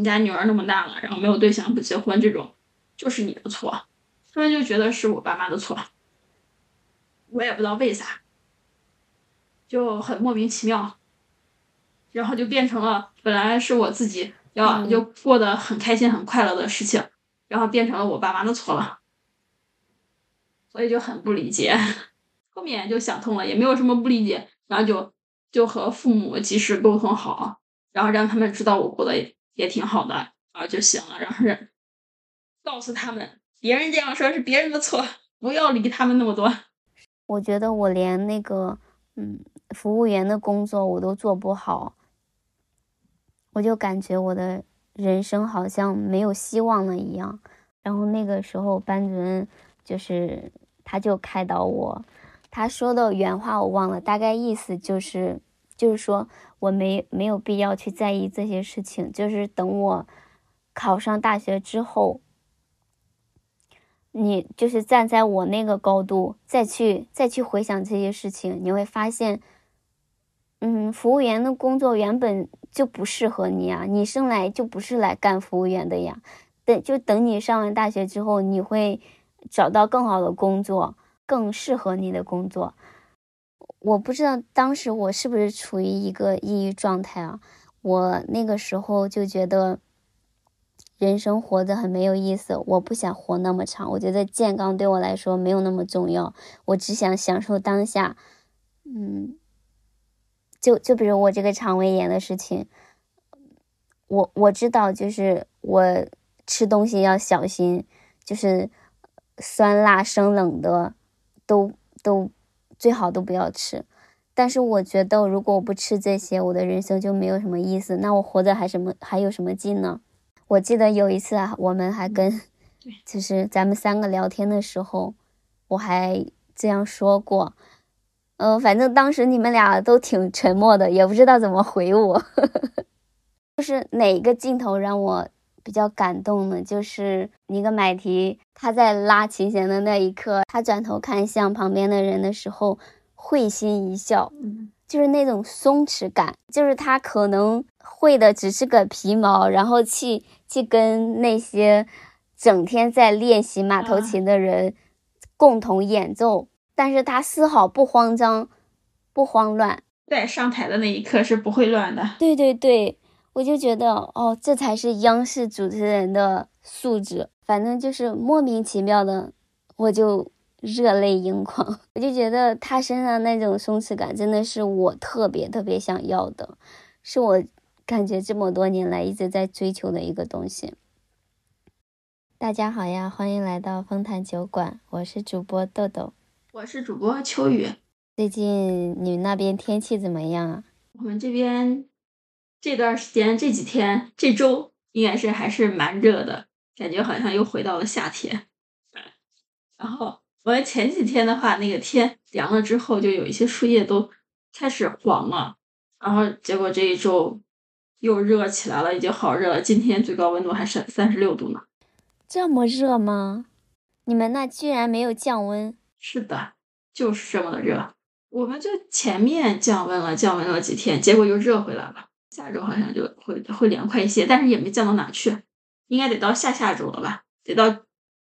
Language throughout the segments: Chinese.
你家女儿那么大了，然后没有对象不结婚，这种就是你的错。他们就觉得是我爸妈的错，我也不知道为啥，就很莫名其妙。然后就变成了本来是我自己要就过得很开心很快乐的事情，然后变成了我爸妈的错了，所以就很不理解。后面就想通了，也没有什么不理解，然后就就和父母及时沟通好，然后让他们知道我过得也挺好的，然后就行了。然后是告诉他们，别人这样说是别人的错，不要理他们那么多。我觉得我连那个嗯服务员的工作我都做不好。我就感觉我的人生好像没有希望了一样，然后那个时候班主任就是他就开导我，他说的原话我忘了，大概意思就是就是说我没没有必要去在意这些事情，就是等我考上大学之后，你就是站在我那个高度再去再去回想这些事情，你会发现。嗯，服务员的工作原本就不适合你啊，你生来就不是来干服务员的呀。等就等你上完大学之后，你会找到更好的工作，更适合你的工作。我不知道当时我是不是处于一个抑郁状态啊？我那个时候就觉得人生活得很没有意思，我不想活那么长。我觉得健康对我来说没有那么重要，我只想享受当下。嗯。就就比如我这个肠胃炎的事情，我我知道，就是我吃东西要小心，就是酸辣生冷的都都最好都不要吃。但是我觉得，如果我不吃这些，我的人生就没有什么意思。那我活着还什么还有什么劲呢？我记得有一次啊，我们还跟就是咱们三个聊天的时候，我还这样说过。嗯，反正当时你们俩都挺沉默的，也不知道怎么回我。就是哪个镜头让我比较感动的？就是尼格买提他在拉琴弦的那一刻，他转头看向旁边的人的时候，会心一笑，就是那种松弛感，就是他可能会的只是个皮毛，然后去去跟那些整天在练习马头琴的人共同演奏。但是他丝毫不慌张，不慌乱，在上台的那一刻是不会乱的。对对对，我就觉得哦，这才是央视主持人的素质。反正就是莫名其妙的，我就热泪盈眶。我就觉得他身上那种松弛感，真的是我特别特别想要的，是我感觉这么多年来一直在追求的一个东西。大家好呀，欢迎来到丰潭酒馆，我是主播豆豆。我是主播秋雨，最近你们那边天气怎么样啊？我们这边这段时间这几天这周应该是还是蛮热的，感觉好像又回到了夏天。然后我们前几天的话，那个天凉了之后，就有一些树叶都开始黄了。然后结果这一周又热起来了，已经好热了。今天最高温度还是三十六度呢。这么热吗？你们那居然没有降温？是的，就是这么的热。我们就前面降温了，降温了几天，结果又热回来了。下周好像就会会凉快一些，但是也没降到哪去，应该得到下下周了吧？得到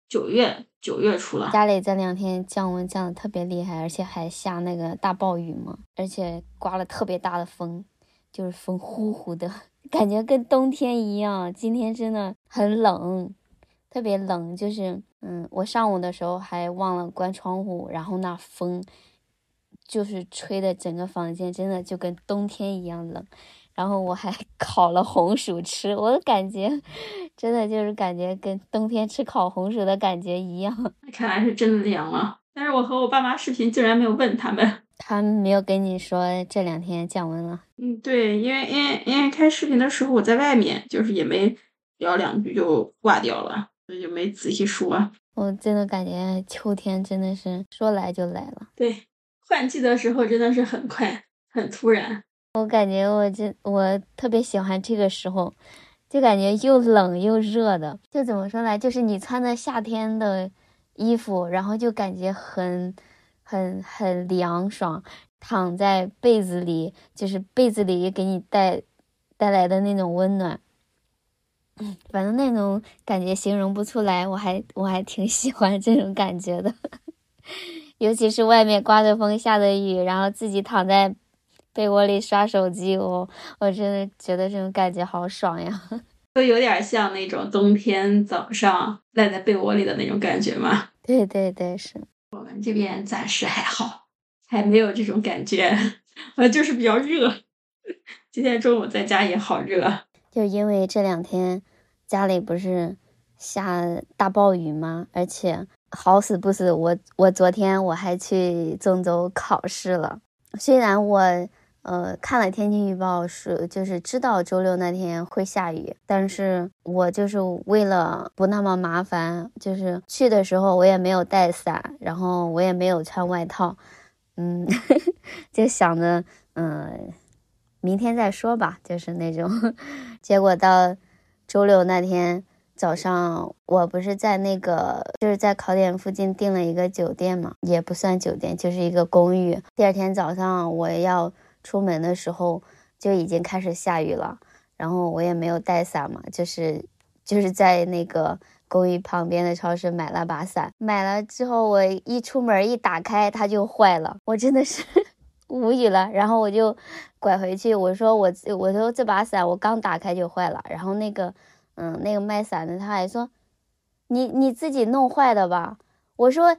九月九月初了。家里这两天降温降的特别厉害，而且还下那个大暴雨嘛，而且刮了特别大的风，就是风呼呼的 感觉跟冬天一样。今天真的很冷。特别冷，就是，嗯，我上午的时候还忘了关窗户，然后那风，就是吹的整个房间真的就跟冬天一样冷，然后我还 烤了红薯吃，我的感觉，真的就是感觉跟冬天吃烤红薯的感觉一样。看来是真的凉了，但是我和我爸妈视频竟然没有问他们，他们没有跟你说这两天降温了。嗯，对，因为因为因为开视频的时候我在外面，就是也没聊两句就挂掉了。所以就没仔细说，我真的感觉秋天真的是说来就来了。对，换季的时候真的是很快，很突然。我感觉我这我特别喜欢这个时候，就感觉又冷又热的。就怎么说呢？就是你穿的夏天的衣服，然后就感觉很很很凉爽，躺在被子里，就是被子里给你带带来的那种温暖。嗯反正那种感觉形容不出来，我还我还挺喜欢这种感觉的，尤其是外面刮着风下着雨，然后自己躺在被窝里刷手机，我我真的觉得这种感觉好爽呀，都有点像那种冬天早上赖在被窝里的那种感觉嘛。对对对，是我们这边暂时还好，还没有这种感觉，呃，就是比较热。今天中午在家也好热，就因为这两天家里不是下大暴雨吗？而且好死不死，我我昨天我还去郑州考试了。虽然我呃看了天气预报，是就是知道周六那天会下雨，但是我就是为了不那么麻烦，就是去的时候我也没有带伞，然后我也没有穿外套，嗯，就想着嗯。明天再说吧，就是那种。结果到周六那天早上，我不是在那个就是在考点附近订了一个酒店嘛，也不算酒店，就是一个公寓。第二天早上我要出门的时候，就已经开始下雨了。然后我也没有带伞嘛，就是就是在那个公寓旁边的超市买了把伞。买了之后，我一出门一打开，它就坏了。我真的是。无语了，然后我就拐回去，我说我我说这把伞我刚打开就坏了，然后那个嗯那个卖伞的他还说你你自己弄坏的吧，我说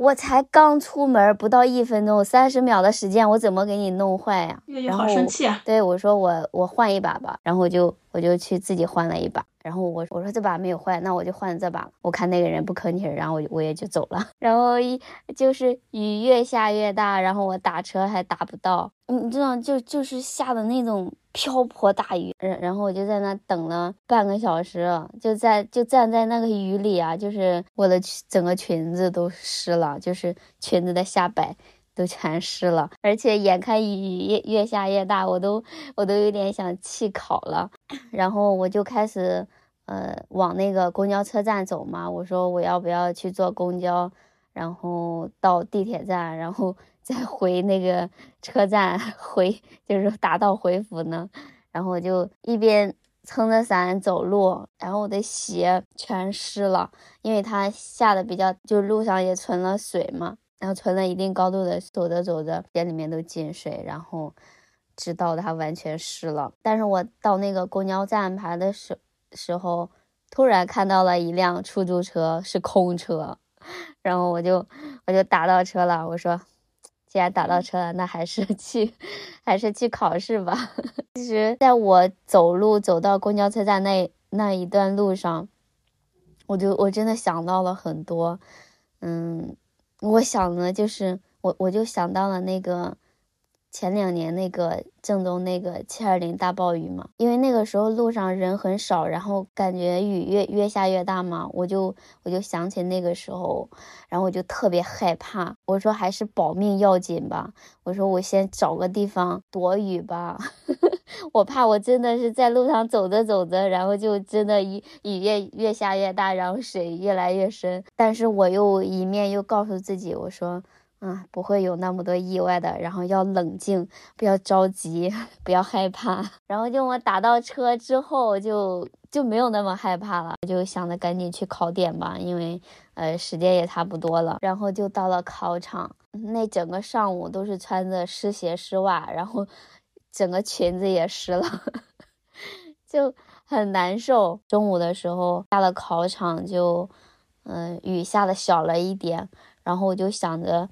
我才刚出门不到一分钟三十秒的时间，我怎么给你弄坏呀？月月好生气啊！对我说我我换一把吧，然后我就我就去自己换了一把。然后我我说这把没有坏，那我就换这把。我看那个人不吭气，然后我我也就走了。然后一就是雨越下越大，然后我打车还打不到，你知道就就是下的那种瓢泼大雨。然然后我就在那等了半个小时，就在就站在那个雨里啊，就是我的整个裙子都湿了，就是裙子的下摆都全湿了。而且眼看雨越越下越大，我都我都有点想弃考了。然后我就开始。呃，往那个公交车站走嘛。我说我要不要去坐公交，然后到地铁站，然后 再回那个车站 回，就是打道回府呢。然后我就一边撑着伞走路，然后我的鞋全湿了，因为它下的比较，就路上也存了水嘛，然后存了一定高度的，走着走着鞋里面都进水，然后直到它完全湿了。但是我到那个公交站牌的时。时候，突然看到了一辆出租车，是空车，然后我就我就打到车了。我说，既然打到车了，那还是去，还是去考试吧。其实，在我走路走到公交车站那那一段路上，我就我真的想到了很多。嗯，我想呢就是我我就想到了那个。前两年那个郑州那个七二零大暴雨嘛，因为那个时候路上人很少，然后感觉雨越越下越大嘛，我就我就想起那个时候，然后我就特别害怕，我说还是保命要紧吧，我说我先找个地方躲雨吧，我怕我真的是在路上走着走着，然后就真的雨雨越越下越大，然后水越来越深，但是我又一面又告诉自己，我说。嗯，不会有那么多意外的，然后要冷静，不要着急，不要害怕。然后就我打到车之后，就就没有那么害怕了，就想着赶紧去考点吧，因为呃时间也差不多了。然后就到了考场，那整个上午都是穿着湿鞋湿袜，然后整个裙子也湿了，就很难受。中午的时候下了考场，就嗯雨下的小了一点。然后我就想着，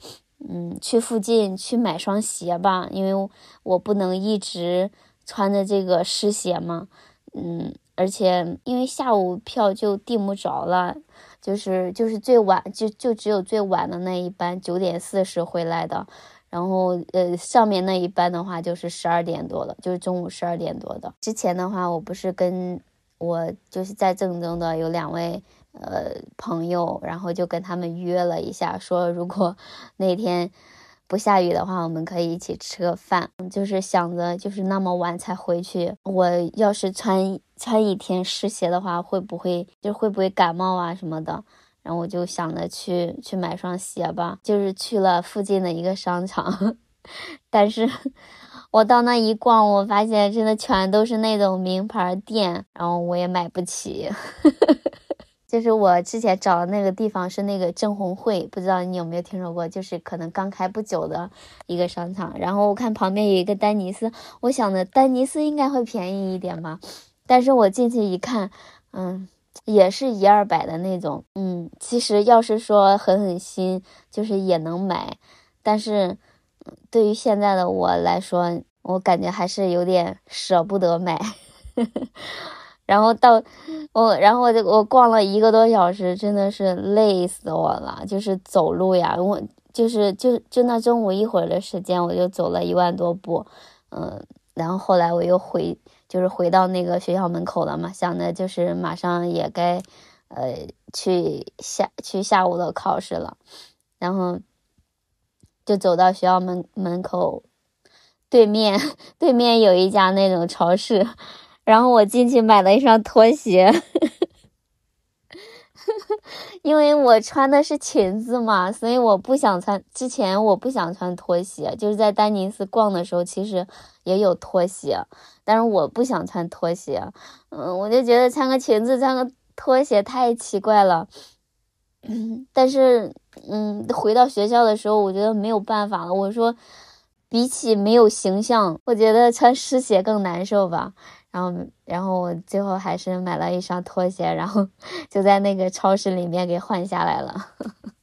嗯，去附近去买双鞋吧，因为我不能一直穿着这个湿鞋嘛，嗯，而且因为下午票就订不着了，就是就是最晚就就只有最晚的那一班九点四十回来的，然后呃上面那一班的话就是十二点多的，就是中午十二点多的。之前的话我不是跟我就是在郑州的有两位。呃，朋友，然后就跟他们约了一下，说如果 那天不下雨的话，我们可以一起吃个饭。就是想着，就是那么晚才回去，我要是穿穿一天湿鞋的话，会不会就会不会感冒啊什么的？然后我就想着去去买双鞋吧，就是去了附近的一个商场，但是我到那一逛，我发现真的全都是那种名牌店，然后我也买不起。就是我之前找的那个地方是那个正红汇，不知道你有没有听说过？就是可能刚开不久的一个商场。然后我看旁边有一个丹尼斯，我想的丹尼斯应该会便宜一点吧。但是我进去一看，嗯，也是一二百的那种。嗯，其实要是说狠狠心，就是也能买。但是对于现在的我来说，我感觉还是有点舍不得买。然后到我，然后我就我逛了一个多小时，真的是累死我了。就是走路呀，我就是就就那中午一会儿的时间，我就走了一万多步，嗯，然后后来我又回，就是回到那个学校门口了嘛，想着就是马上也该，呃，去下去下午的考试了，然后就走到学校门门口对面，对面有一家那种超市。然后我进去买了一双拖鞋，因为我穿的是裙子嘛，所以我不想穿。之前我不想穿拖鞋，就是在丹尼斯逛的时候，其实也有拖鞋，但是我不想穿拖鞋。嗯，我就觉得穿个裙子、穿个拖鞋太奇怪了。嗯，但是，嗯，回到学校的时候，我觉得没有办法了。我说，比起没有形象，我觉得穿湿鞋更难受吧。然后，然后我最后还是买了一双拖鞋，然后 就在那个超市里面给换下来了。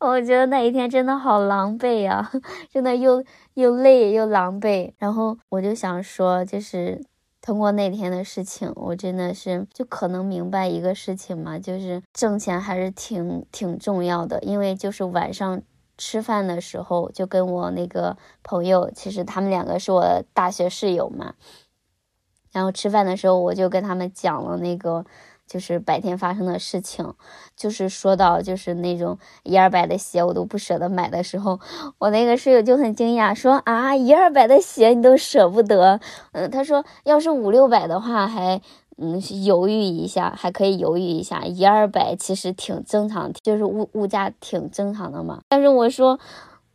我觉得那一天真的好狼狈呀，真的又又累又狼狈。然后我就想说，就是通过那天的事情，我真的是就可能明白一个事情嘛，就是挣钱还是挺挺重要的。因为就是晚上吃饭的时候，就跟我那个朋友，其实他们两个是我大学室友嘛。然后吃饭的时候，我就跟他们讲了那个，就是白天发生的事情，就是说到就是那种一二百的鞋我都不舍得买的时候，我那个室友就很惊讶，说啊一二百的鞋你都舍不得？嗯，他说要是五六百的话还嗯犹豫一下，还可以犹豫一下，一二百其实挺正常，就是物物价挺正常的嘛。但是我说。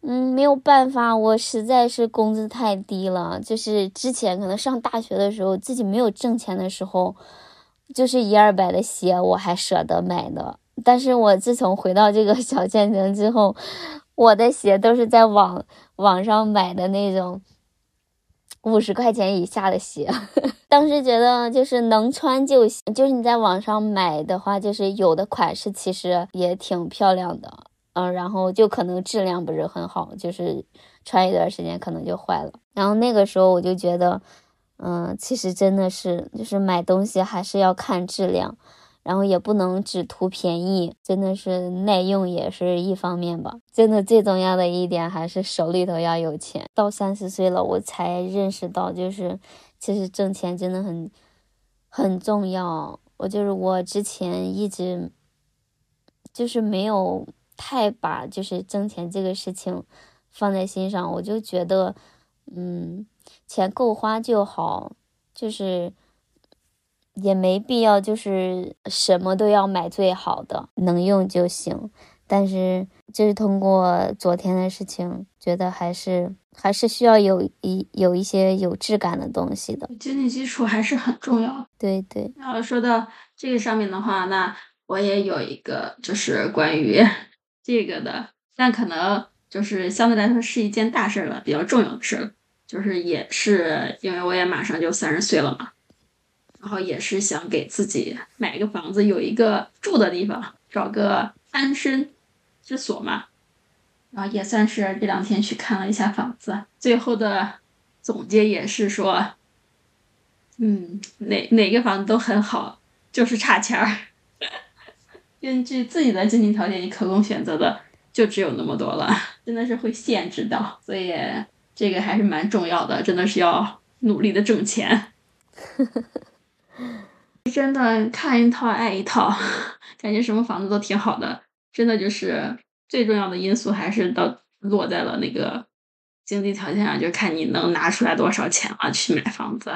嗯，没有办法，我实在是工资太低了。就是之前可能上大学的时候，自己没有挣钱的时候，就是一二百的鞋我还舍得买的。但是我自从回到这个小县城之后，我的鞋都是在网网上买的那种五十块钱以下的鞋。当时觉得就是能穿就行，就是你在网上买的话，就是有的款式其实也挺漂亮的。嗯，然后就可能质量不是很好，就是穿一段时间可能就坏了。然后那个时候我就觉得，嗯，其实真的是，就是买东西还是要看质量，然后也不能只图便宜，真的是耐用也是一方面吧。真的最重要的一点还是手里头要有钱。到三十岁了，我才认识到，就是其实挣钱真的很很重要。我就是我之前一直就是没有。太把就是挣钱这个事情放在心上，我就觉得，嗯，钱够花就好，就是也没必要就是什么都要买最好的，能用就行。但是就是通过昨天的事情，觉得还是还是需要有一有一些有质感的东西的，经济基础还是很重要。对对。然后说到这个上面的话，那我也有一个就是关于。这个的，但可能就是相对来说是一件大事了，比较重要的事了。就是也是因为我也马上就三十岁了嘛，然后也是想给自己买个房子，有一个住的地方，找个安身之所嘛。然后也算是这两天去看了一下房子，最后的总结也是说，嗯，哪哪个房子都很好，就是差钱儿。根据自己的经济条件，你可供选择的就只有那么多了，真的是会限制到，所以这个还是蛮重要的，真的是要努力的挣钱。真的看一套爱一套，感觉什么房子都挺好的，真的就是最重要的因素还是到落在了那个经济条件上，就看你能拿出来多少钱了去买房子。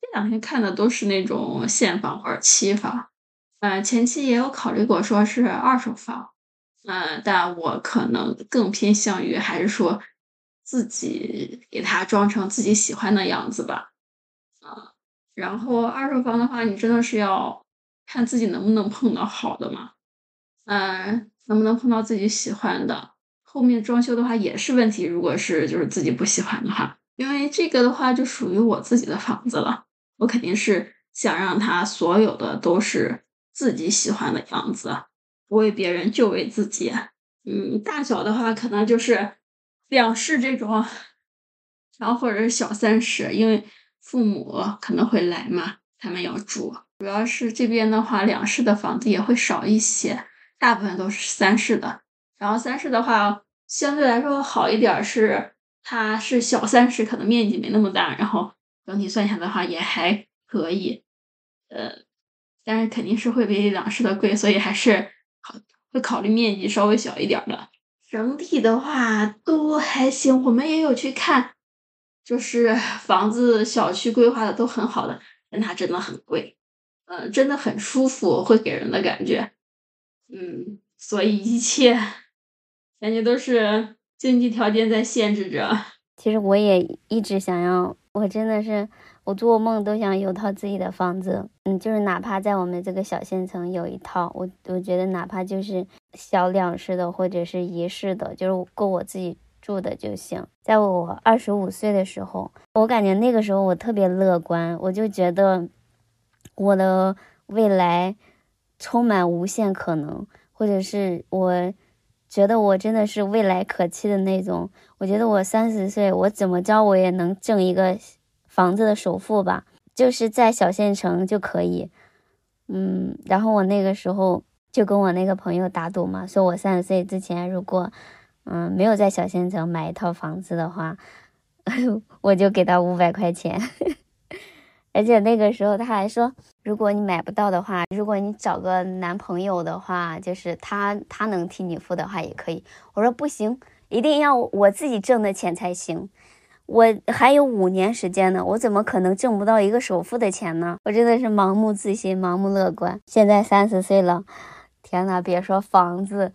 这两天看的都是那种现房或者期房。呃，前期也有考虑过，说是二手房，嗯，但我可能更偏向于还是说自己给它装成自己喜欢的样子吧，啊，然后二手房的话，你真的是要看自己能不能碰到好的嘛，嗯，能不能碰到自己喜欢的，后面装修的话也是问题，如果是就是自己不喜欢的话，因为这个的话就属于我自己的房子了，我肯定是想让它所有的都是自己喜欢的样子，不为别人就为自己。嗯，大小的话可能就是两室这种，然后或者是小三室，因为父母可能会来嘛，他们要住。主要是这边的话，两室的房子也会少一些，大部分都是三室的。然后三室的话，相对来说好一点是，它是小三室，可能面积没那么大，然后整体算下来的话也还可以。呃，但是肯定是会比两室的贵，所以还是考。会考虑面积稍微小一点的，整体的话都还行。我们也有去看，就是房子小区规划的都很好的，但它真的很贵，嗯，真的很舒服，会给人的感觉，嗯，所以一切感觉都是经济条件在限制着。其实我也一直想要，我真的是。我做梦都想有套自己的房子，嗯，就是哪怕在我们这个小县城有一套，我我觉得哪怕就是小两室的或者是一室的，就是够我自己住的就行。在我二十五岁的时候，我感觉那个时候我特别乐观，我就觉得我的未来充满无限可能，或者是我觉得我真的是未来可期的那种。我觉得我三十岁，我怎么着我也能挣一个。房子的首付吧，就是在小县城就可以，嗯，然后我那个时候就跟我那个朋友打赌嘛，说我三十岁之前如果，嗯，没有在小县城买一套房子的话，我就给他五百块钱，而且那个时候他还说，如果你买不到的话，如果你找个男朋友的话，就是他他能替你付的话也可以。我说不行，一定要我自己挣的钱才行。我还有五年时间呢，我怎么可能挣不到一个首付的钱呢？我真的是盲目自信、盲目乐观。现在三十岁了，天呐，别说房子，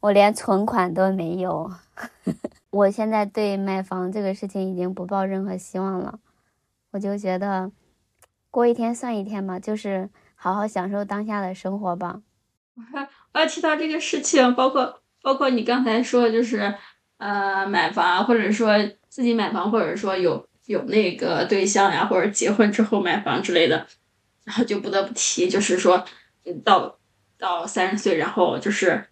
我连存款都没有。我现在对买房这个事情已经不抱任何希望了，我就觉得过一天算一天吧，就是好好享受当下的生活吧。我要提到这个事情，包括包括你刚才说，就是呃买房，或者说。自己买房，或者说有有那个对象呀，或者结婚之后买房之类的，然后就不得不提，就是说，到到三十岁，然后就是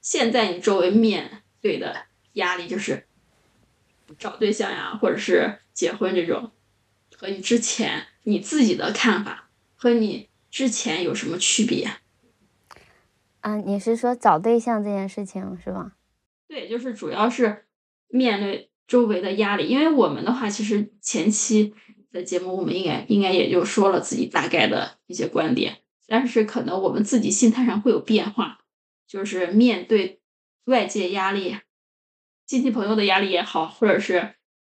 现在你周围面对的压力，就是找对象呀，或者是结婚这种，和你之前你自己的看法和你之前有什么区别？啊，你是说找对象这件事情是吧？对，就是主要是面对。周围的压力，因为我们的话，其实前期的节目我们应该应该也就说了自己大概的一些观点，但是可能我们自己心态上会有变化，就是面对外界压力，亲戚朋友的压力也好，或者是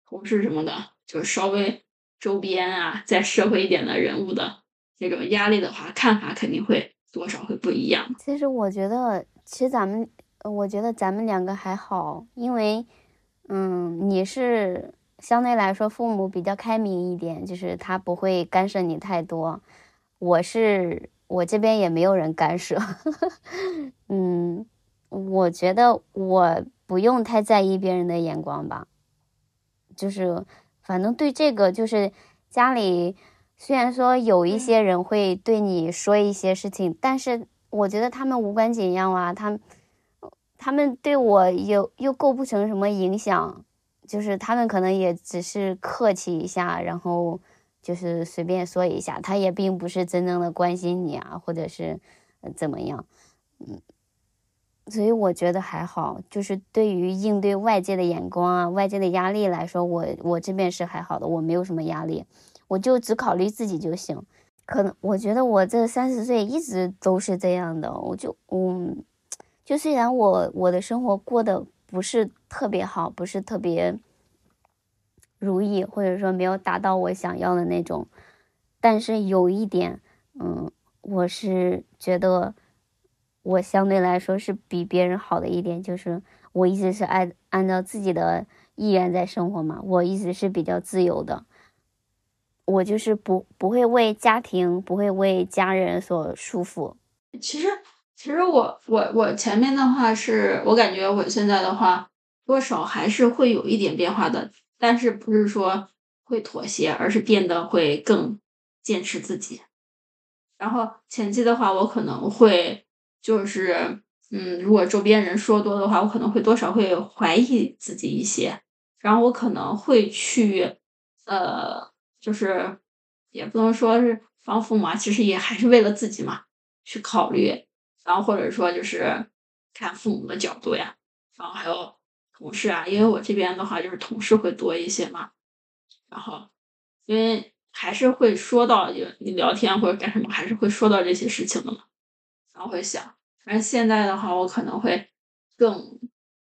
同事什么的，就是稍微周边啊，在社会一点的人物的这种压力的话，看法肯定会多少会不一样。其实我觉得，其实咱们，我觉得咱们两个还好，因为。嗯，你是相对来说父母比较开明一点，就是他不会干涉你太多。我是我这边也没有人干涉。嗯，我觉得我不用太在意别人的眼光吧。就是反正对这个，就是家里虽然说有一些人会对你说一些事情，但是我觉得他们无关紧要啊，他。他们对我又又构不成什么影响，就是他们可能也只是客气一下，然后就是随便说一下，他也并不是真正的关心你啊，或者是怎么样，嗯，所以我觉得还好，就是对于应对外界的眼光啊、外界的压力来说，我我这边是还好的，我没有什么压力，我就只考虑自己就行。可能我觉得我这三十岁一直都是这样的，我就嗯。就虽然我我的生活过得不是特别好，不是特别如意，或者说没有达到我想要的那种，但是有一点，嗯，我是觉得我相对来说是比别人好的一点，就是我一直是按按照自己的意愿在生活嘛，我一直是比较自由的。我就是不不会为家庭，不会为家人所束缚。其实，其实我我我前面的话是我感觉我现在的话多少还是会有一点变化的，但是不是说会妥协，而是变得会更坚持自己。然后前期的话，我可能会就是嗯，如果周边人说多的话，我可能会多少会怀疑自己一些，然后我可能会去呃。就是也不能说是防父母啊，其实也还是为了自己嘛去考虑，然后或者说就是看父母的角度呀，然后还有同事啊，因为我这边的话就是同事会多一些嘛，然后因为还是会说到就你聊天或者干什么，还是会说到这些事情的嘛，然后会想，反正现在的话，我可能会更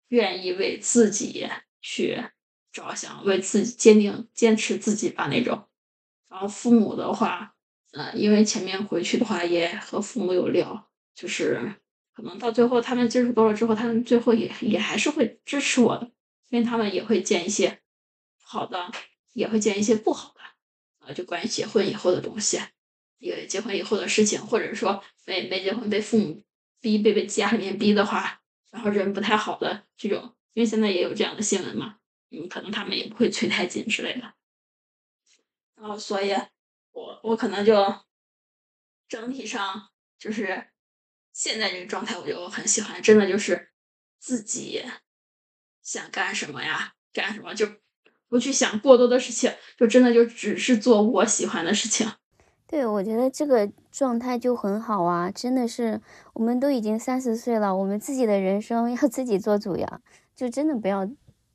愿意为自己去。着想为自己坚定坚持自己吧那种，然后父母的话，呃，因为前面回去的话也和父母有聊，就是可能到最后他们接触多了之后，他们最后也也还是会支持我的，因为他们也会见一些好的，也会见一些不好的，啊，就关于结婚以后的东西，也结婚以后的事情，或者说没没结婚被父母逼被被家里面逼的话，然后人不太好的这种，因为现在也有这样的新闻嘛。嗯，可能他们也不会催太紧之类的，然后所以，我我可能就整体上就是现在这个状态，我就很喜欢，真的就是自己想干什么呀，干什么就不去想过多的事情，就真的就只是做我喜欢的事情。对，我觉得这个状态就很好啊，真的是，我们都已经三十岁了，我们自己的人生 要自己做主呀，就真的不要。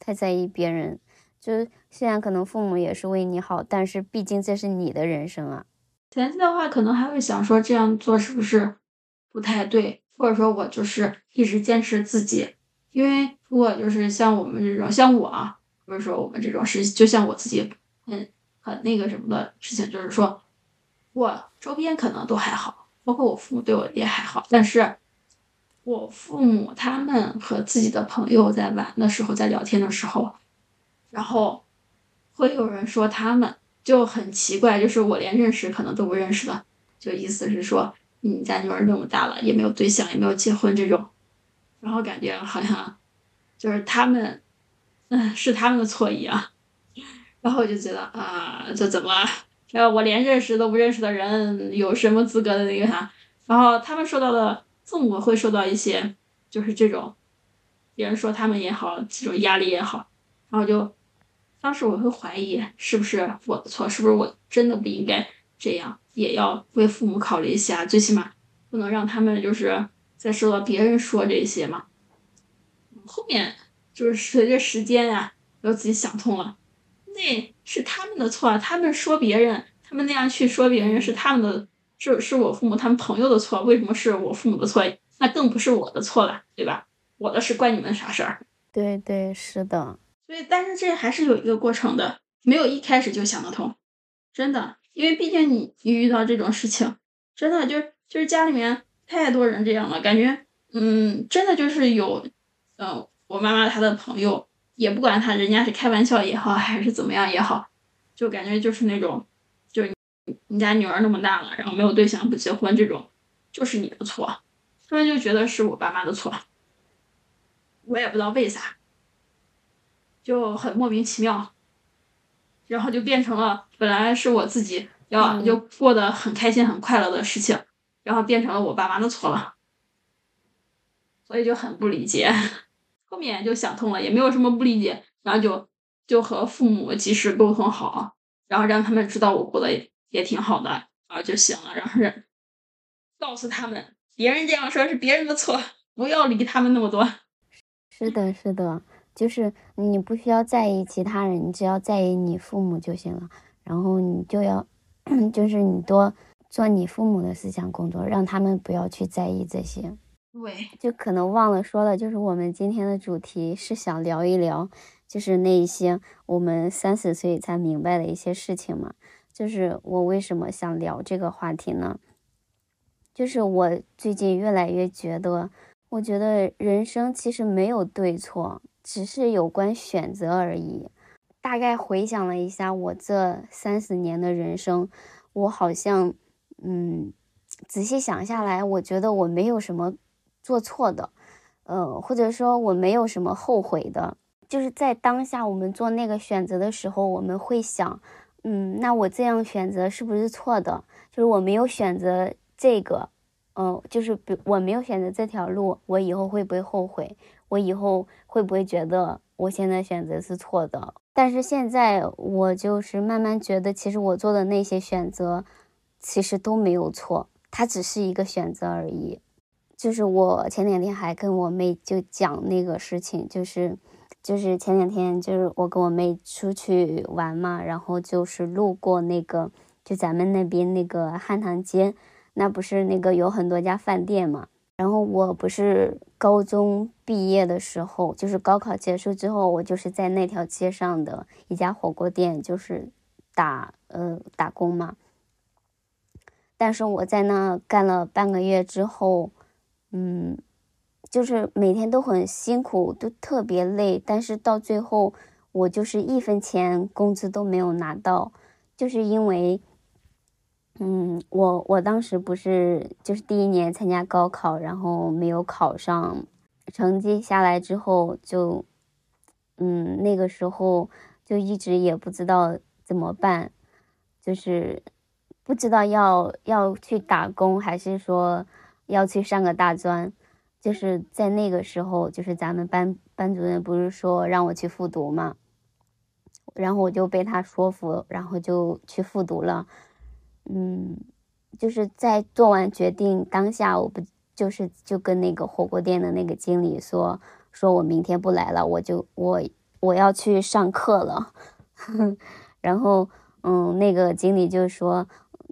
太在意别人，就是虽然可能父母也是为你好，但是毕竟这是你的人生啊。前期的话，可能还会想说这样做是不是不太对，或者说我就是一直坚持自己。因为如果就是像我们这种，像我啊，不是说我们这种是，就像我自己很很那个什么的事情，就是说我周边可能都还好，包括我父母对我也还好，但是。我父母他们和自己的朋友在玩的时候，在聊天的时候，然后会有人说他们就很奇怪，就是我连认识可能都不认识的，就意思是说你家女儿那么大了，也没有对象，也没有结婚这种，然后感觉好像就是他们，嗯，是他们的错一样，然后我就觉得啊，这怎么，呃，我连认识都不认识的人有什么资格的那个啥？然后他们受到的。父母会受到一些，就是这种，别人说他们也好，这种压力也好，然后就，当时我会怀疑是不是我的错，是不是我真的不应该这样，也要为父母考虑一下，最起码不能让他们就是再受到别人说这些嘛。后面就是随着时间呀，我自己想通了，那是他们的错，他们说别人，他们那样去说别人是他们的。是是我父母他们朋友的错，为什么是我父母的错？那更不是我的错了，对吧？我的事关你们啥事儿？对对，是的。所以，但是这还是有一个过程的，没有一开始就想得通，真的。因为毕竟你你遇到这种事情，真的就就是家里面太多人这样了，感觉嗯，真的就是有，嗯，我妈妈她的朋友，也不管他人家是开玩笑也好，还是怎么样也好，就感觉就是那种。就你家女儿那么大了，然后没有对象不结婚，这种就是你的错，他们就觉得是我爸妈的错，我也不知道为啥，就很莫名其妙，然后就变成了本来是我自己要就过得很开心很快乐的事情，然后变成了我爸妈的错了，所以就很不理解，后面就想通了，也没有什么不理解，然后就就和父母及时沟通好，然后让他们知道我过得。也挺好的啊就行了，然后是告诉他们，别人这样说是别人的错，不要理他们那么多。是的，是的，就是你不需要在意其他人，你只要在意你父母就行了。然后你就要，就是你多做你父母的思想工作，让他们不要去在意这些。对，就可能忘了说了，就是我们今天的主题是想聊一聊，就是那一些我们三十岁才明白的一些事情嘛。就是我为什么想聊这个话题呢？就是我最近越来越觉得，我觉得人生其实没有对错，只是有关选择而已。大概回想了一下我这三十年的人生，我好像，嗯，仔细想下来，我觉得我没有什么做错的，呃，或者说我没有什么后悔的。就是在当下我们做那个选择的时候，我们会想，嗯，那我这样选择是不是错的？就是我没有选择这个，嗯，就是比我没有选择这条路，我以后会不会后悔？我以后会不会觉得我现在选择是错的？但是现在我就是慢慢觉得，其实我做的那些选择，其实都没有错，它只是一个选择而已。就是我前两天还跟我妹就讲那个事情，就是就是前两天就是我跟我妹出去玩嘛，然后就是路过那个就咱们那边那个汉唐街，那不是那个有很多家饭店嘛。然后我不是高中毕业的时候，就是高考结束之后，我就是在那条街上的一家火锅店，就是打呃打工嘛。但是我在那干了半个月之后，嗯，就是每天都很辛苦，都特别累。但是到最后，我就是一分钱工资都没有拿到，就是因为。嗯，我我当时不是就是第一年参加高考，然后没有考上，成绩下来之后就，嗯，那个时候就一直也不知道怎么办，就是不知道要要去打工还是说要去上个大专，就是在那个时候，就是咱们班班主任不是说让我去复读嘛，然后我就被他说服，然后就去复读了。嗯，就是在做完决定当下，我不就是就跟那个火锅店的那个经理说，说我明天不来了，我就我我要去上课了。然后，嗯，那个经理就说，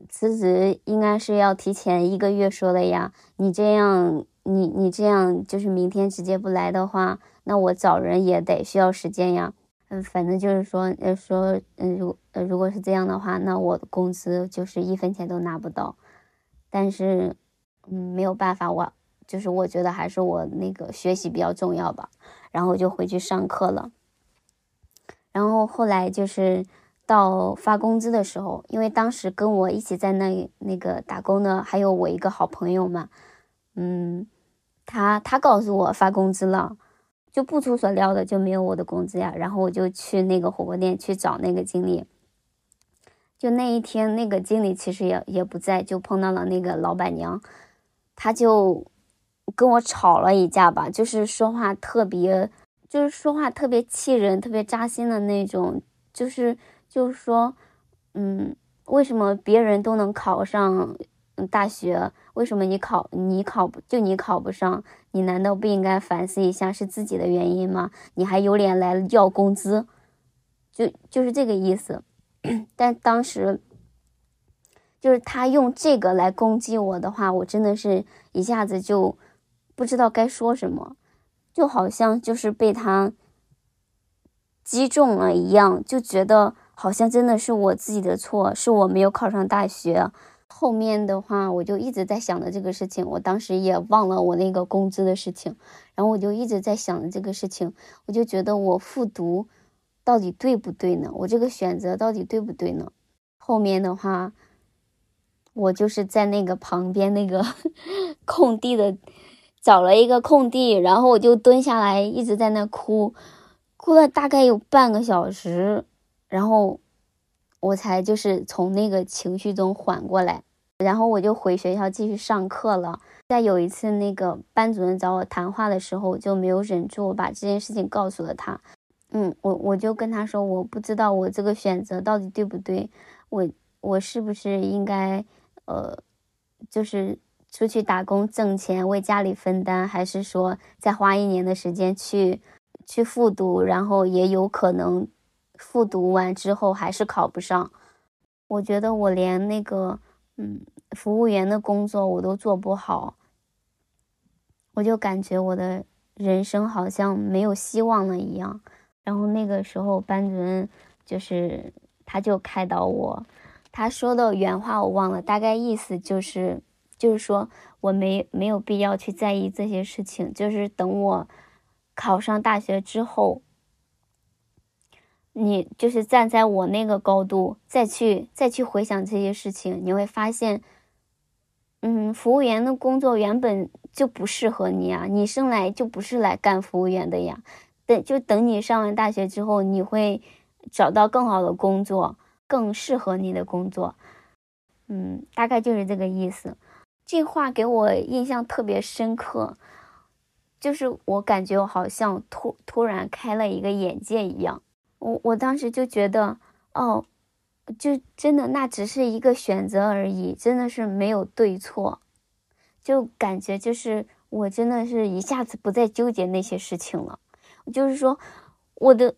辞职应该是要提前一个月说的呀，你这样，你你这样就是明天直接不来的话，那我找人也得需要时间呀。嗯，反正就是说，呃，说，嗯，如呃，如果是这样的话，那我的工资就是一分钱都拿不到。但是，嗯，没有办法，我就是我觉得还是我那个学习比较重要吧。然后就回去上课了。然后后来就是到发工资的时候，因为当时跟我一起在那那个打工的还有我一个好朋友嘛，嗯，他他告诉我发工资了。就不出所料的就没有我的工资呀，然后我就去那个火锅店去找那个经理。就那一天，那个经理其实也也不在，就碰到了那个老板娘，他就跟我吵了一架吧，就是说话特别，就是说话特别气人、特别扎心的那种，就是就是说，嗯，为什么别人都能考上？大学为什么你考你考不就你考不上？你难道不应该反思一下是自己的原因吗？你还有脸来要工资，就就是这个意思。但当时就是他用这个来攻击我的话，我真的是一下子就不知道该说什么，就好像就是被他击中了一样，就觉得好像真的是我自己的错，是我没有考上大学。后面的话，我就一直在想着这个事情。我当时也忘了我那个工资的事情，然后我就一直在想着这个事情。我就觉得我复读到底对不对呢？我这个选择到底对不对呢？后面的话，我就是在那个旁边那个 空地的找了一个空地，然后我就蹲下来，一直在那哭，哭了大概有半个小时，然后。我才就是从那个情绪中缓过来，然后我就回学校继续上课了。在有一次那个班主任找我谈话的时候，我就没有忍住，我把这件事情告诉了他。嗯，我我就跟他说，我不知道我这个选择到底对不对，我我是不是应该呃，就是出去打工挣钱为家里分担，还是说再花一年的时间去去复读，然后也有可能。复读完之后还是考不上，我觉得我连那个嗯服务员的工作我都做不好，我就感觉我的人生好像没有希望了一样。然后那个时候班主任就是他就开导我，他说的原话我忘了，大概意思就是就是说我没没有必要去在意这些事情，就是等我考上大学之后，你就是站在我那个高度再去再去回想这些事情，你会发现，嗯，服务员的工作原本就不适合你啊，你生来就不是来干服务员的呀。等就等你上完大学之后，你会找到更好的工作，更适合你的工作。嗯，大概就是这个意思。这话给我印象特别深刻，就是我感觉我好像突突然开了一个眼界一样。我我当时就觉得，哦，就真的那只是一个选择而已，真的是没有对错。就感觉就是我真的是一下子不再纠结那些事情了。就是说，我的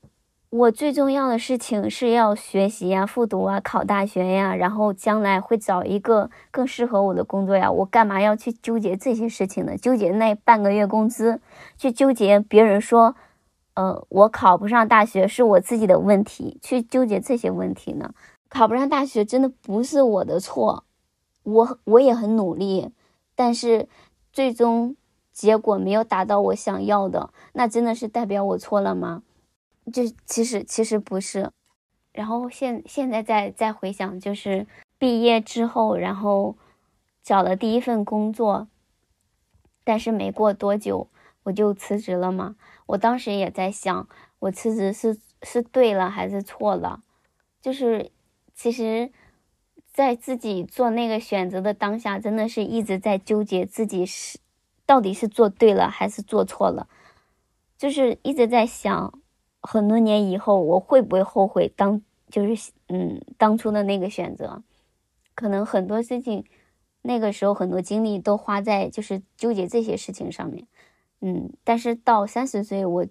我最重要的事情是要学习呀、复读啊、考大学呀，然后将来会找一个更适合我的工作呀。我干嘛要去纠结这些事情呢？纠结那半个月工资，去纠结别人说，呃，我考不上大学是我自己的问题，去纠结这些问题呢？考不上大学真的不是我的错，我我也很努力，但是最终。结果没有达到我想要的，那真的是代表我错了吗？就其实其实不是。然后现现在再再回想，就是毕业之后，然后找了第一份工作，但是没过多久我就辞职了嘛。我当时也在想，我辞职是是对了还是错了？就是其实，在自己做那个选择的当下，真的是一直在纠结自己是。到底是做对了还是做错了？就是一直在想，很多年以后我会不会后悔当就是嗯当初的那个选择？可能很多事情，那个时候很多精力都花在就是纠结这些事情上面，嗯。但是到三十岁，我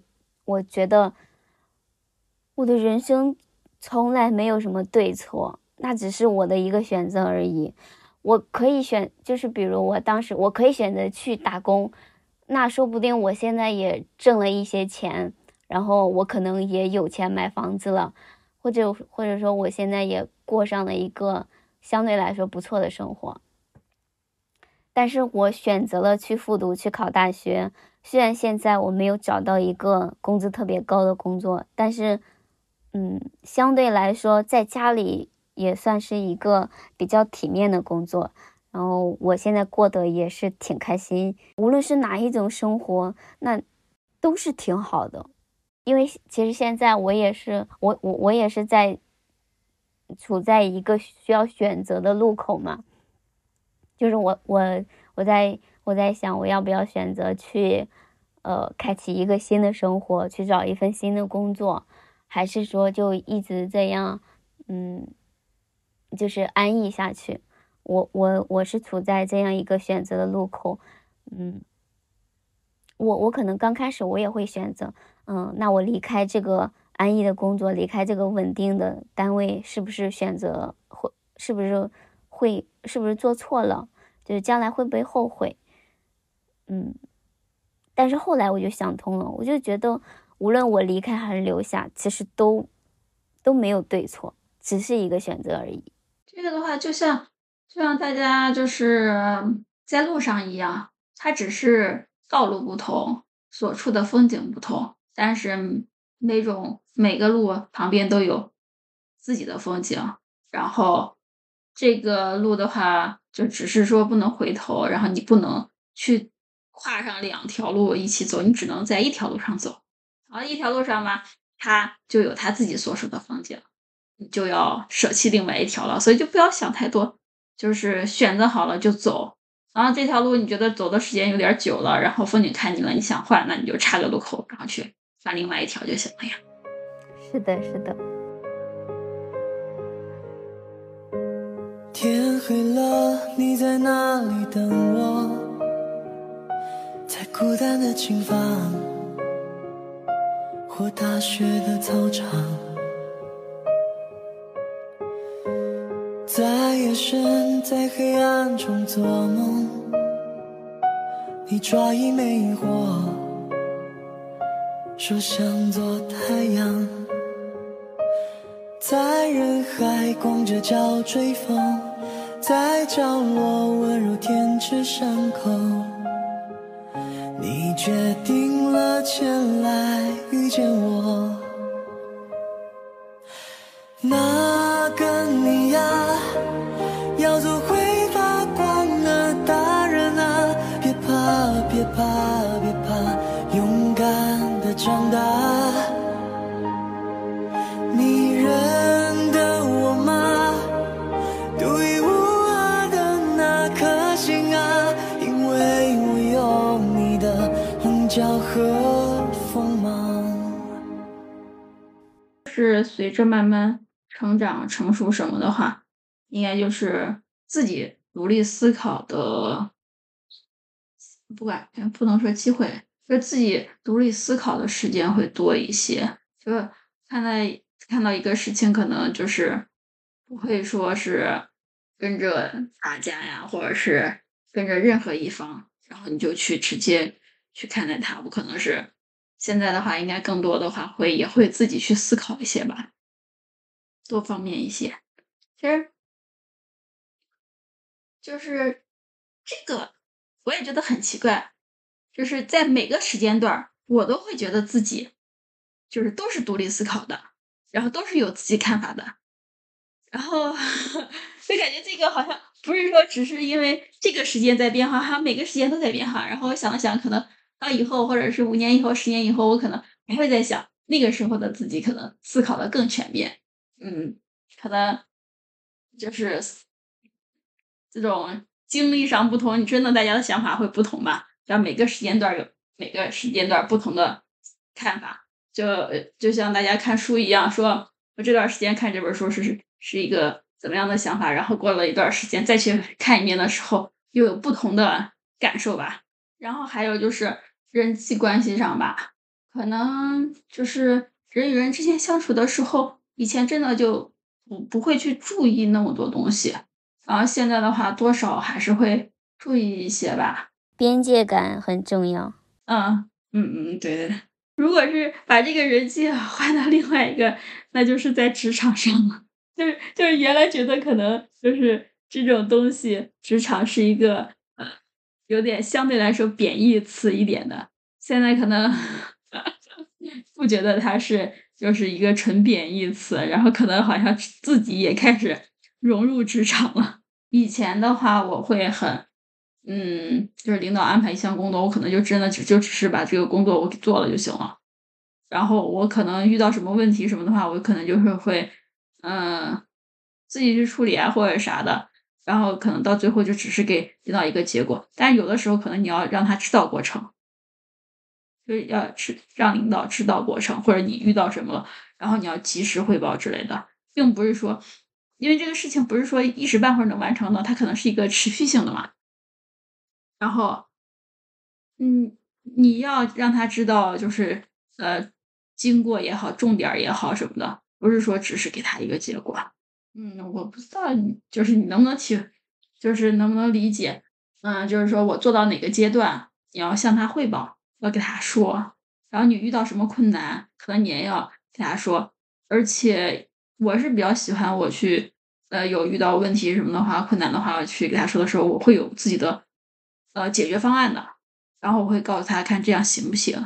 我觉得我的人生从来没有什么对错，那只是我的一个选择而已。我可以选，就是比如我当时我可以选择去打工，那说不定我现在也挣了一些钱，然后我可能也有钱买房子了，或者或者说我现在也过上了一个相对来说不错的生活。但是我选择了去复读去考大学，虽然现在我没有找到一个工资特别高的工作，但是，嗯，相对来说在家里。也算是一个比较体面的工作，然后我现在过得也是挺开心。无论是哪一种生活，那都是挺好的。因为其实现在我也是，我我我也是在处在一个需要选择的路口嘛。就是我我我在我在想，我要不要选择去呃开启一个新的生活，去找一份新的工作，还是说就一直这样，嗯。就是安逸下去，我我我是处在这样一个选择的路口，嗯，我我可能刚开始我也会选择，嗯，那我离开这个安逸的工作，离开这个稳定的单位，是不是选择会是不是会是不是做错了？就是将来会不会后悔？嗯，但是后来我就想通了，我就觉得无论我离开还是留下，其实都都没有对错，只是一个选择而已。这个的话，就像就像大家就是在路上一样，它只是道路不同，所处的风景不同，但是每种每个路旁边都有自己的风景。然后这个路的话，就只是说不能回头，然后你不能去跨上两条路一起走，你只能在一条路上走。然后一条路上嘛，它就有它自己所属的风景。你就要舍弃另外一条了，所以就不要想太多，就是选择好了就走。然后这条路你觉得走的时间有点久了，然后风景看腻了，你想换，那你就岔个路口，然后去换另外一条就行了呀。是的，是的。天黑了，你在哪里等我？在孤单的琴房，或大雪的操场。在夜深，在黑暗中做梦，你抓一枚萤火，说想做太阳，在人海光着脚追风，在角落温柔舔舐伤口。你决定了前来遇见我，随着慢慢成长成熟什么的话，应该就是自己独立思考的，不管不能说机会，就自己独立思考的时间会多一些。就看待看到一个事情，可能就是不会说是跟着大家呀，或者是跟着任何一方，然后你就去直接去看待它，不可能是。现在的话，应该更多的话会也会自己去思考一些吧，多方面一些。其实就是这个，我也觉得很奇怪，就是在每个时间段，我都会觉得自己就是都是独立思考的，然后都是有自己看法的，然后 就感觉这个好像不是说只是因为这个时间在变化，好像每个时间都在变化。然后我想了想，可能。到以后，或者是五年以后、十年以后，我可能还会在想那个时候的自己，可能思考的更全面。嗯，可能就是这种经历上不同，你真的大家的想法会不同吧？让每个时间段有每个时间段不同的看法，就就像大家看书一样，说我这段时间看这本书是是一个怎么样的想法，然后过了一段时间再去看一遍的时候，又有不同的感受吧。然后还有就是。人际关系上吧，可能就是人与人之间相处的时候，以前真的就不不会去注意那么多东西，然后现在的话，多少还是会注意一些吧。边界感很重要。嗯嗯嗯，对对。如果是把这个人际 换到另外一个，那就是在职场上了。就是就是原来觉得可能就是这种东西，职场是一个。有点相对来说贬义词一点的，现在可能 不觉得它是就是一个纯贬义词，然后可能好像自己也开始融入职场了。以前的话，我会很，嗯，就是领导安排一项工作，我可能就真的只就只是把这个工作我给做了就行了。然后我可能遇到什么问题什么的话，我可能就是会，嗯，自己去处理啊或者啥的。然后可能到最后就只是给领导一个结果，但有的时候可能你要让他知道过程，就是要知让领导知道过程，或者你遇到什么了，然后你要及时汇报之类的，并不是说，因为这个事情不是说一时半会儿能完成的，它可能是一个持续性的嘛。然后，嗯，你要让他知道，就是呃，经过也好，重点也好什么的，不是说只是给他一个结果。嗯，我不知道，就是你能不能去，就是能不能理解？嗯，就是说我做到哪个阶段，你要向他汇报，要给他说。然后你遇到什么困难，可能你也要给他说。而且我是比较喜欢我去，呃，有遇到问题什么的话，困难的话，去给他说的时候，我会有自己的呃解决方案的。然后我会告诉他看这样行不行，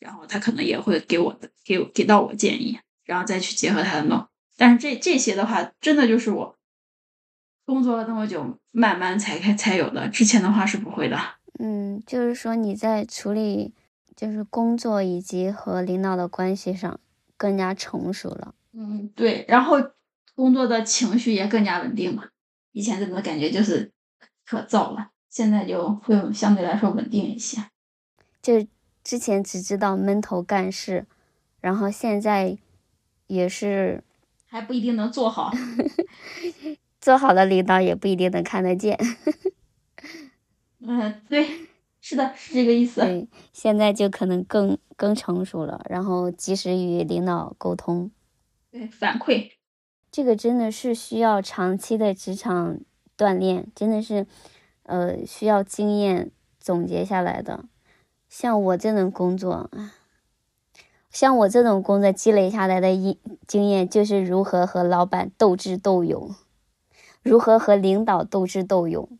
然后他可能也会给我的给给到我建议，然后再去结合他的弄。但是这这些的话，真的就是我工作了那么久，慢慢才开才有的。之前的话是不会的。嗯，就是说你在处理就是工作以及和领导的关系上更加成熟了。嗯，对。然后工作的情绪也更加稳定嘛。以前怎么感觉就是可燥了，现在就会相对来说稳定一些。就之前只知道闷头干事，然后现在也是。还不一定能做好，做好的领导也不一定能看得见。嗯，对，是的，是这个意思。对，现在就可能更更成熟了，然后及时与领导沟通。对，反馈，这个真的是需要长期的职场锻炼，真的是，呃，需要经验总结下来的。像我这种工作。像我这种工作积累下来的一经验，就是如何和老板斗智斗勇。如何和领导斗智斗勇，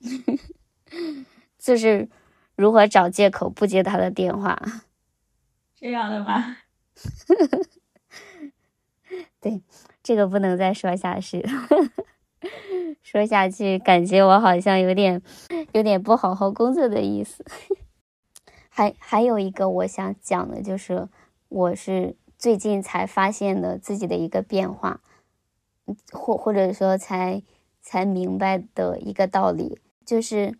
就是如何找借口不接他的电话。这样的吗？对，这个不能再说下去，说下去感觉我好像有点有点不好好工作的意思。还还有一个我想讲的就是，我是最近才发现的自己的一个变化，或或者说才才明白的一个道理，就是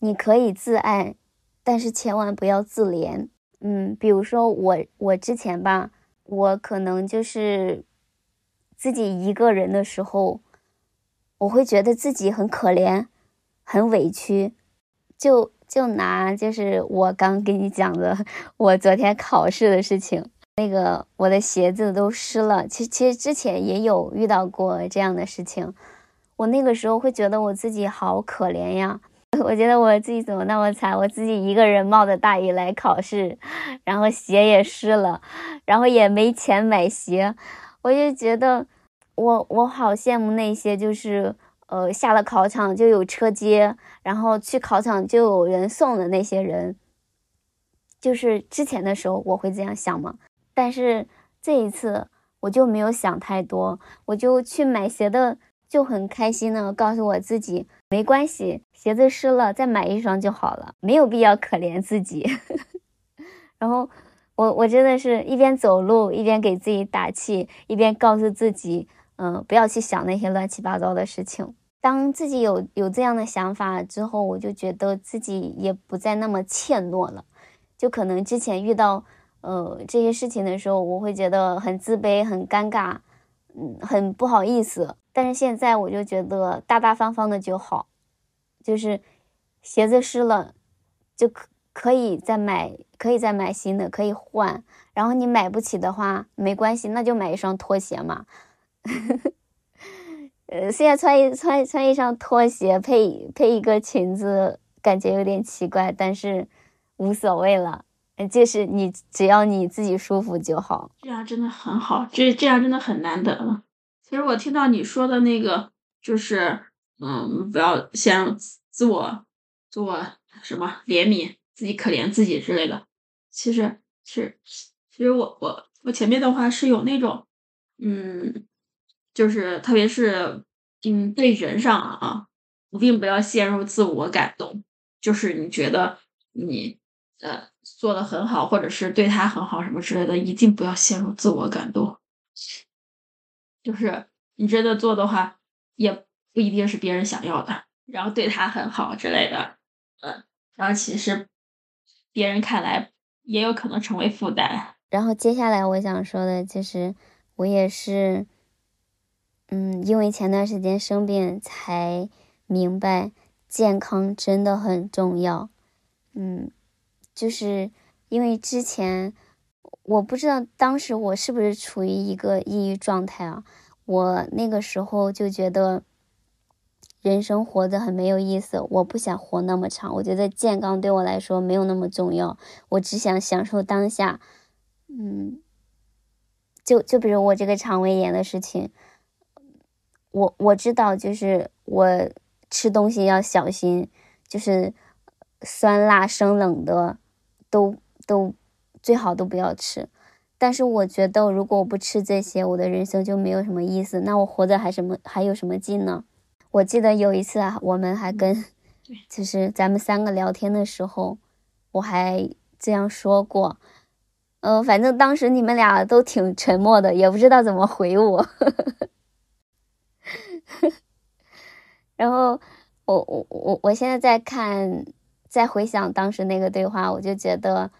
你可以自爱，但是千万不要自怜。嗯，比如说我我之前吧，我可能就是自己一个人的时候，我会觉得自己很可怜，很委屈，就。就拿就是我刚跟你讲的，我昨天考试的事情，那个我的鞋子都湿了。其实其实之前也有遇到过这样的事情，我那个时候会觉得我自己好可怜呀，我觉得我自己怎么那么惨，我自己一个人冒着大雨来考试，然后鞋也湿了，然后也没钱买鞋，我就觉得我我好羡慕那些就是。呃，下了考场就有车接，然后去考场就有人送的那些人，就是之前的时候我会这样想嘛。但是这一次我就没有想太多，我就去买鞋的，就很开心的告诉我自己，没关系，鞋子湿了再买一双就好了，没有必要可怜自己。然后我我真的是一边走路一边给自己打气，一边告诉自己。嗯，不要去想那些乱七八糟的事情。当自己有有这样的想法之后，我就觉得自己也不再那么怯懦了。就可能之前遇到呃这些事情的时候，我会觉得很自卑、很尴尬，嗯，很不好意思。但是现在我就觉得大大方方的就好，就是鞋子湿了就可可以再买，可以再买新的，可以换。然后你买不起的话没关系，那就买一双拖鞋嘛。呃，现在穿一穿穿一双拖鞋配配一个裙子，感觉有点奇怪，但是无所谓了。就是你只要你自己舒服就好，这样真的很好，这这样真的很难得了。其实我听到你说的那个，就是嗯，不要先自我自我什么怜悯，自己可怜自己之类的。其实是，其实我我我前面的话是有那种嗯。就是特别是，嗯，对人上啊，一定不要陷入自我感动。就是你觉得你呃做的很好，或者是对他很好什么之类的，一定不要陷入自我感动。就是你真的做的话，也不一定是别人想要的。然后对他很好之类的，嗯，然后其实别人看来也有可能成为负担。然后接下来我想说的就是，我也是。嗯，因为前段时间生病，才明白健康真的很重要。嗯，就是因为之前我不知道当时我是不是处于一个抑郁状态啊，我那个时候就觉得人生活得很没有意思，我不想活那么长，我觉得健康对我来说没有那么重要，我只想享受当下。嗯，就就比如我这个肠胃炎的事情。我我知道，就是我吃东西要小心，就是酸辣生冷的都都最好都不要吃。但是我觉得，如果我不吃这些，我的人生就没有什么意思。那我活着还什么还有什么劲呢？我记得有一次啊，我们还跟，就是咱们三个聊天的时候，我还这样说过。嗯，反正当时你们俩都挺沉默的，也不知道怎么回我。然后我我我我现在在看，在回想当时那个对话，我就觉得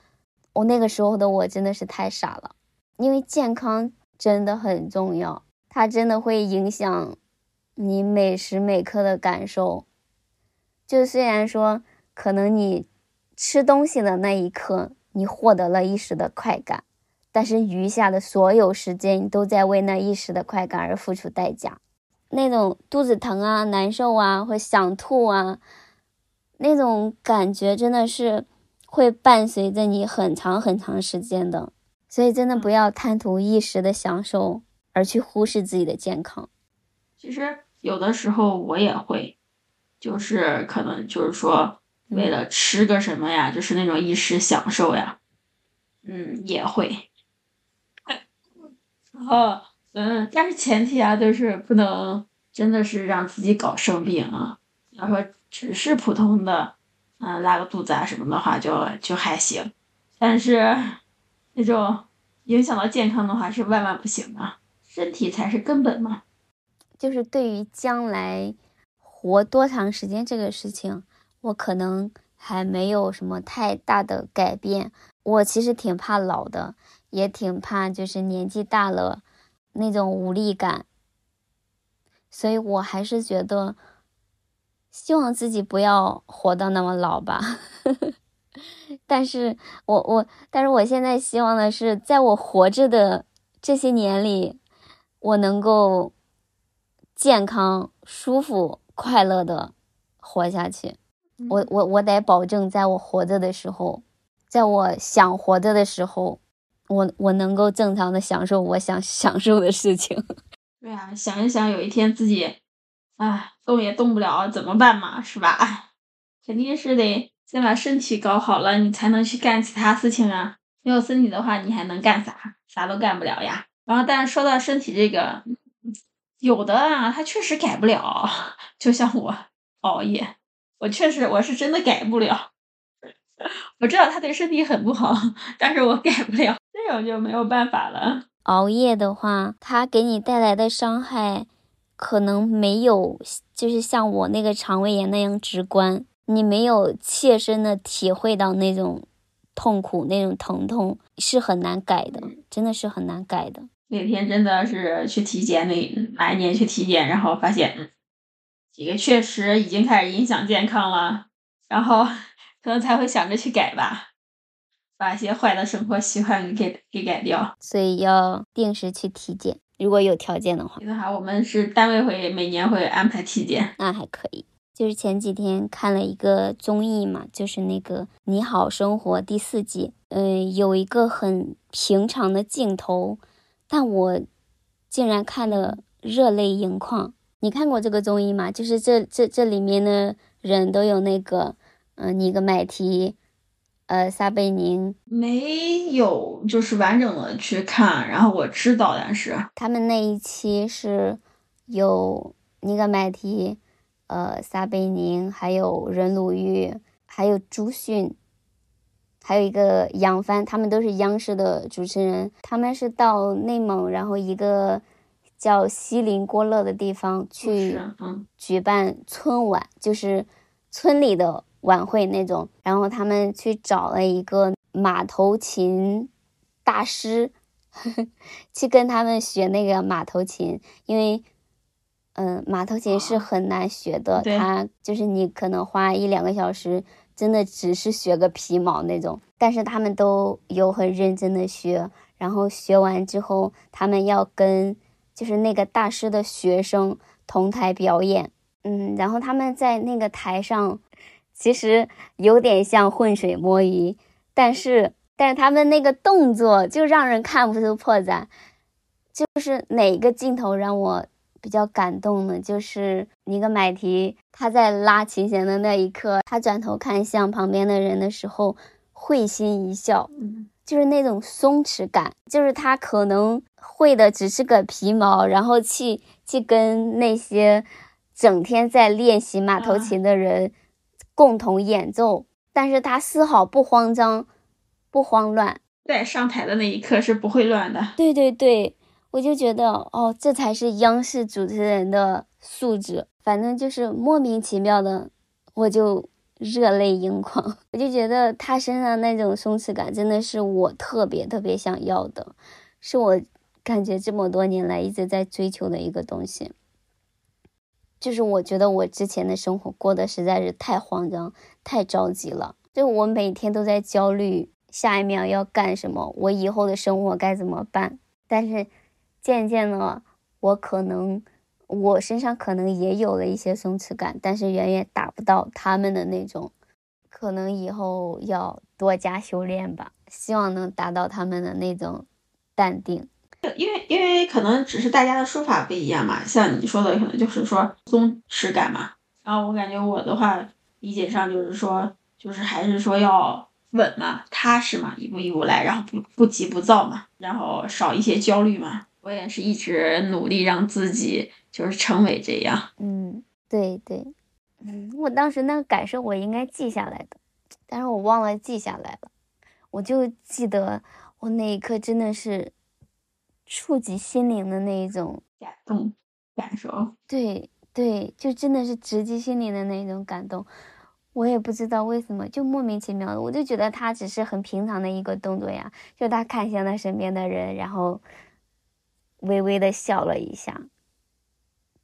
我那个时候的我真的是太傻了，因为健康真的很重要，它真的会影响你每时每刻的感受。就虽然说可能你吃东西的那一刻你获得了一时的快感，但是余下的所有时间你都在为那一时的快感而付出代价。那种肚子疼啊、难受啊，或想吐啊，那种感觉真的是会伴随着你很长很长时间的。所以真的不要贪图一时的享受，而去忽视自己的健康。其实有的时候我也会，就是可能就是说为了吃个什么呀，就是那种一时享受呀，嗯，也会。然后，嗯，但是前提啊，就是不能真的是让自己搞生病啊。要说只是普通的，嗯，拉个肚子啊什么的话，就就还行。但是那种影响到健康的话，是万万不行的。身体才是根本嘛。就是对于将来活多长时间这个事情，我可能还没有什么太大的改变。我其实挺怕老的，也挺怕就是年纪大了那种无力感。所以我还是觉得，希望自己不要活到那么老吧。但是我我，但是我现在希望的是，在我活着的这些年里，我能够健康、舒服、快乐的活下去。我我我得保证，在我活着的时候，在我想活着的时候，我我能够正常的享受我想 享受的事情。对啊，想一想，有一天自己，哎，动也动不了，怎么办嘛？是吧？肯定是得。先把身体搞好了，你才能去干其他事情啊。没有身体的话，你还能干啥？啥都干不了呀。然后，但是说到身体这个，有的啊，他确实改不了。就像我熬夜，我确实我是真的改不了。我知道他对身体很不好，但是我改不了，这种就没有办法了。熬夜的话，它给你带来的伤害，可能没有，就是像我那个肠胃炎那样直观。你没有切身的体会到那种痛苦、那种疼痛，是很难改的，真的是很难改的。那天真的是去体检，那哪一年去体检，然后发现这个确实已经开始影响健康了，然后 可能才会想着去改吧，把一些坏的生活习惯给给改掉。所以要定时去体检，如果有条件的话。那哈，我们是单位会每年会安排体检，那还可以。就是前几天看了一个综艺嘛，就是那个《你好生活》第四季，嗯，有一个很平常的镜头，但我竟然看了热泪盈眶。你看过这个综艺吗？就是这这这里面的人都有那个，嗯，尼格买提，呃，撒贝宁，没有，就是完整的去看，然后我知道，但是他们那一期是有尼格买提。呃，撒贝宁，还有任鲁豫，还有朱迅，还有一个杨帆，他们都是央视的主持人。他们是到内蒙，然后一个叫锡林郭勒的地方去举办春晚，就是村里的晚会那种。然后他们去找了一个马头琴大师，去跟他们学那个马头琴，因为。嗯，马头琴是很难学的，它就是你可能花一两个小时，真的只是学个皮毛那种。但是他们都有很认真的学，然后学完之后，他们要跟就是那个大师的学生同台表演。嗯，然后他们在那个台上，其实有点像浑水摸鱼，但是但是他们那个动作就让人看不出破绽。就是哪个镜头让我？比较感动呢，就是尼格买提他在拉琴弦的那一刻，他转头看向旁边的人的时候，会心一笑，就是那种松弛感，就是他可能会的只是个皮毛，然后去去跟那些整天在练习马头琴的人共同演奏，但是他丝毫不慌张，不慌乱，在上台的那一刻是不会乱的。对对对。我就觉得哦，这才是央视主持人的素质。反正就是莫名其妙的，我就热泪盈眶。我就觉得他身上那种松弛感，真的是我特别特别想要的，是我感觉这么多年来一直在追求的一个东西。就是我觉得我之前的生活过得实在是太慌张、太着急了，就我每天都在焦虑下一秒要干什么，我以后的生活该怎么办。但是。渐渐的，我可能我身上可能也有了一些松弛感，但是远远达不到他们的那种。可能以后要多加修炼吧，希望能达到他们的那种淡定。因为因为可能只是大家的说法不一样嘛，像你说的可能就是说松弛感嘛，然后我感觉我的话理解上就是说就是还是说要稳嘛，踏实嘛，一步一步来，然后不不急不躁嘛，然后少一些焦虑嘛。我也是一直努力让自己就是成为这样。嗯，对对，嗯，我当时那个感受我应该记下来的，但是我忘了记下来了，我就记得我那一刻真的是。触及心灵的那一种感动感受，对对，就真的是直击心灵的那一种感动。我也不知道为什么，就莫名其妙的，我就觉得他只是很平常的一个动作呀，就他看向他身边的人，然后微微的笑了一下，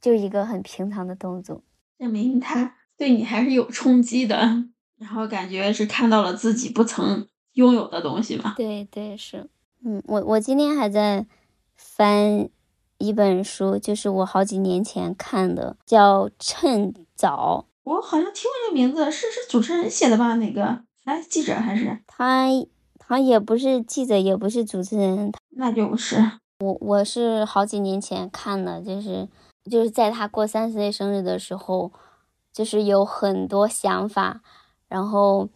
就一个很平常的动作，证明他对你还是有冲击的，然后感觉是看到了自己不曾拥有的东西嘛。对对是，嗯，我我今天还在。翻一本书，就是我好几年前看的，叫《趁早》。我好像听过这个名字，是是主持人写的吧？哪个？哎，记者还是他？他也不是记者，也不是主持人，那就不是。我我是好几年前看的，就是就是在他过三十岁生日的时候，就是有很多想法，然后。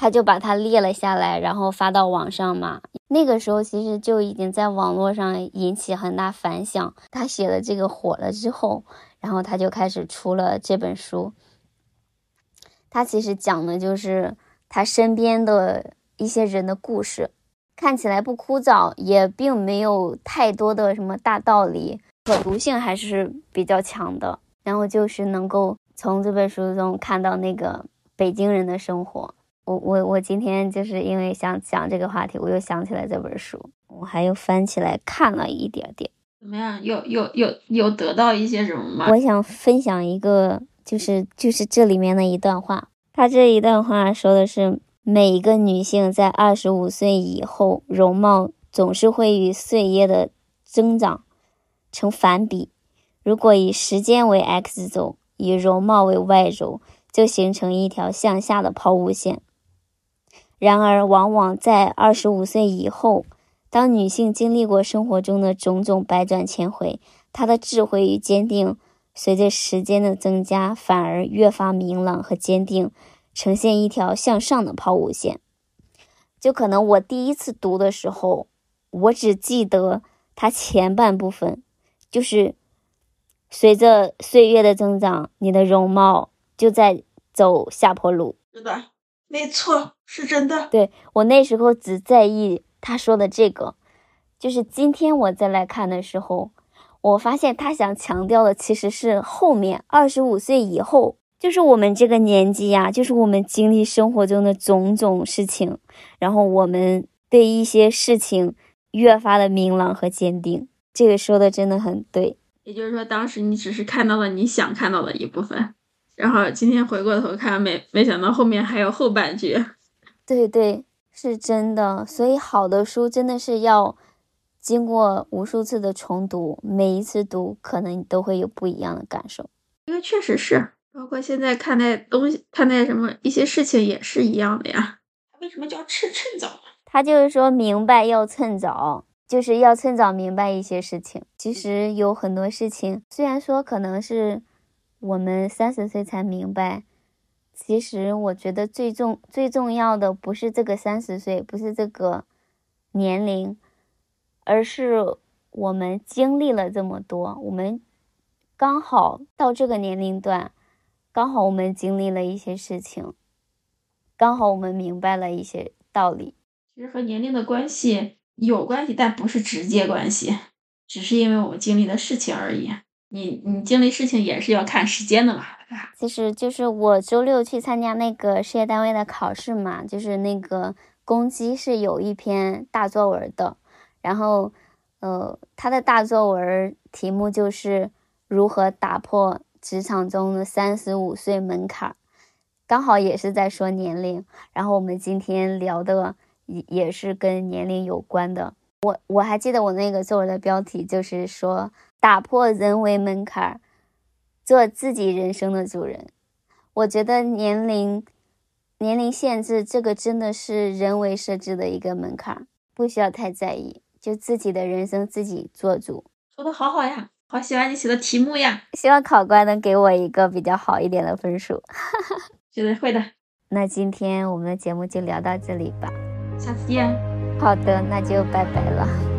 他就把它列了下来，然后发到网上嘛。那个时候其实就已经在网络上引起很大反响。他写的这个火了之后，然后他就开始出了这本书。他其实讲的就是他身边的一些人的故事，看起来不枯燥，也并没有太多的什么大道理，可读性还是比较强的。然后就是能够从这本书中看到那个北京人的生活。我我我今天就是因为想讲这个话题，我又想起来这本书，我还又翻起来看了一点点。怎么样？有有有有得到一些什么吗？我想分享一个，就是就是这里面的一段话。他这一段话说的是，每一个女性在二十五岁以后，容貌总是会与岁月的增长成反比。如果以时间为 x 轴，以容貌为 y 轴，就形成一条向下的抛物线。然而，往往在二十五岁以后，当女性经历过生活中的种种百转千回，她的智慧与坚定随着时间的增加，反而越发明朗和坚定，呈现一条向上的抛物线。就可能我第一次读的时候，我只记得它前半部分，就是随着岁月的增长，你的容貌就在走下坡路。是的。没错，是真的。对我那时候只在意他说的这个，就是今天我再来看的时候，我发现他想强调的其实是后面二十五岁以后，就是我们这个年纪呀，就是我们经历生活中的种种事情，然后我们对一些事情越发的明朗和坚定。这个说的真的很对。也就是说，当时你只是看到了你想看到的一部分。然后今天回过头看，没没想到后面还有后半句。对对，是真的。所以好的书真的是要经过无数次的重读，每一次读可能都会有不一样的感受。因为确实是，包括现在看待东西、看待什么一些事情也是一样的呀。为什么叫趁趁早？他就是说明白要趁早，就是要趁早明白一些事情。其实有很多事情，虽然说可能是。我们三十岁才明白，其实我觉得最重最重要的不是这个三十岁，不是这个年龄，而是我们经历了这么多，我们刚好到这个年龄段，刚好我们经历了一些事情，刚好我们明白了一些道理。其实和年龄的关系有关系，但不是直接关系，只是因为我们经历的事情而已。你你经历事情也是要看时间的嘛，其实就是我周六去参加那个事业单位的考试嘛，就是那个公鸡是有一篇大作文的，然后呃，他的大作文题目就是如何打破职场中的三十五岁门槛，刚好也是在说年龄，然后我们今天聊的也也是跟年龄有关的。我我还记得我那个作文的标题就是说。打破人为门槛，做自己人生的主人。我觉得年龄年龄限制这个真的是人为设置的一个门槛，不需要太在意。就自己的人生自己做主。说的好好呀，好喜欢你写的题目呀，希望考官能给我一个比较好一点的分数。觉得会的。那今天我们的节目就聊到这里吧。下次见。好的，那就拜拜了。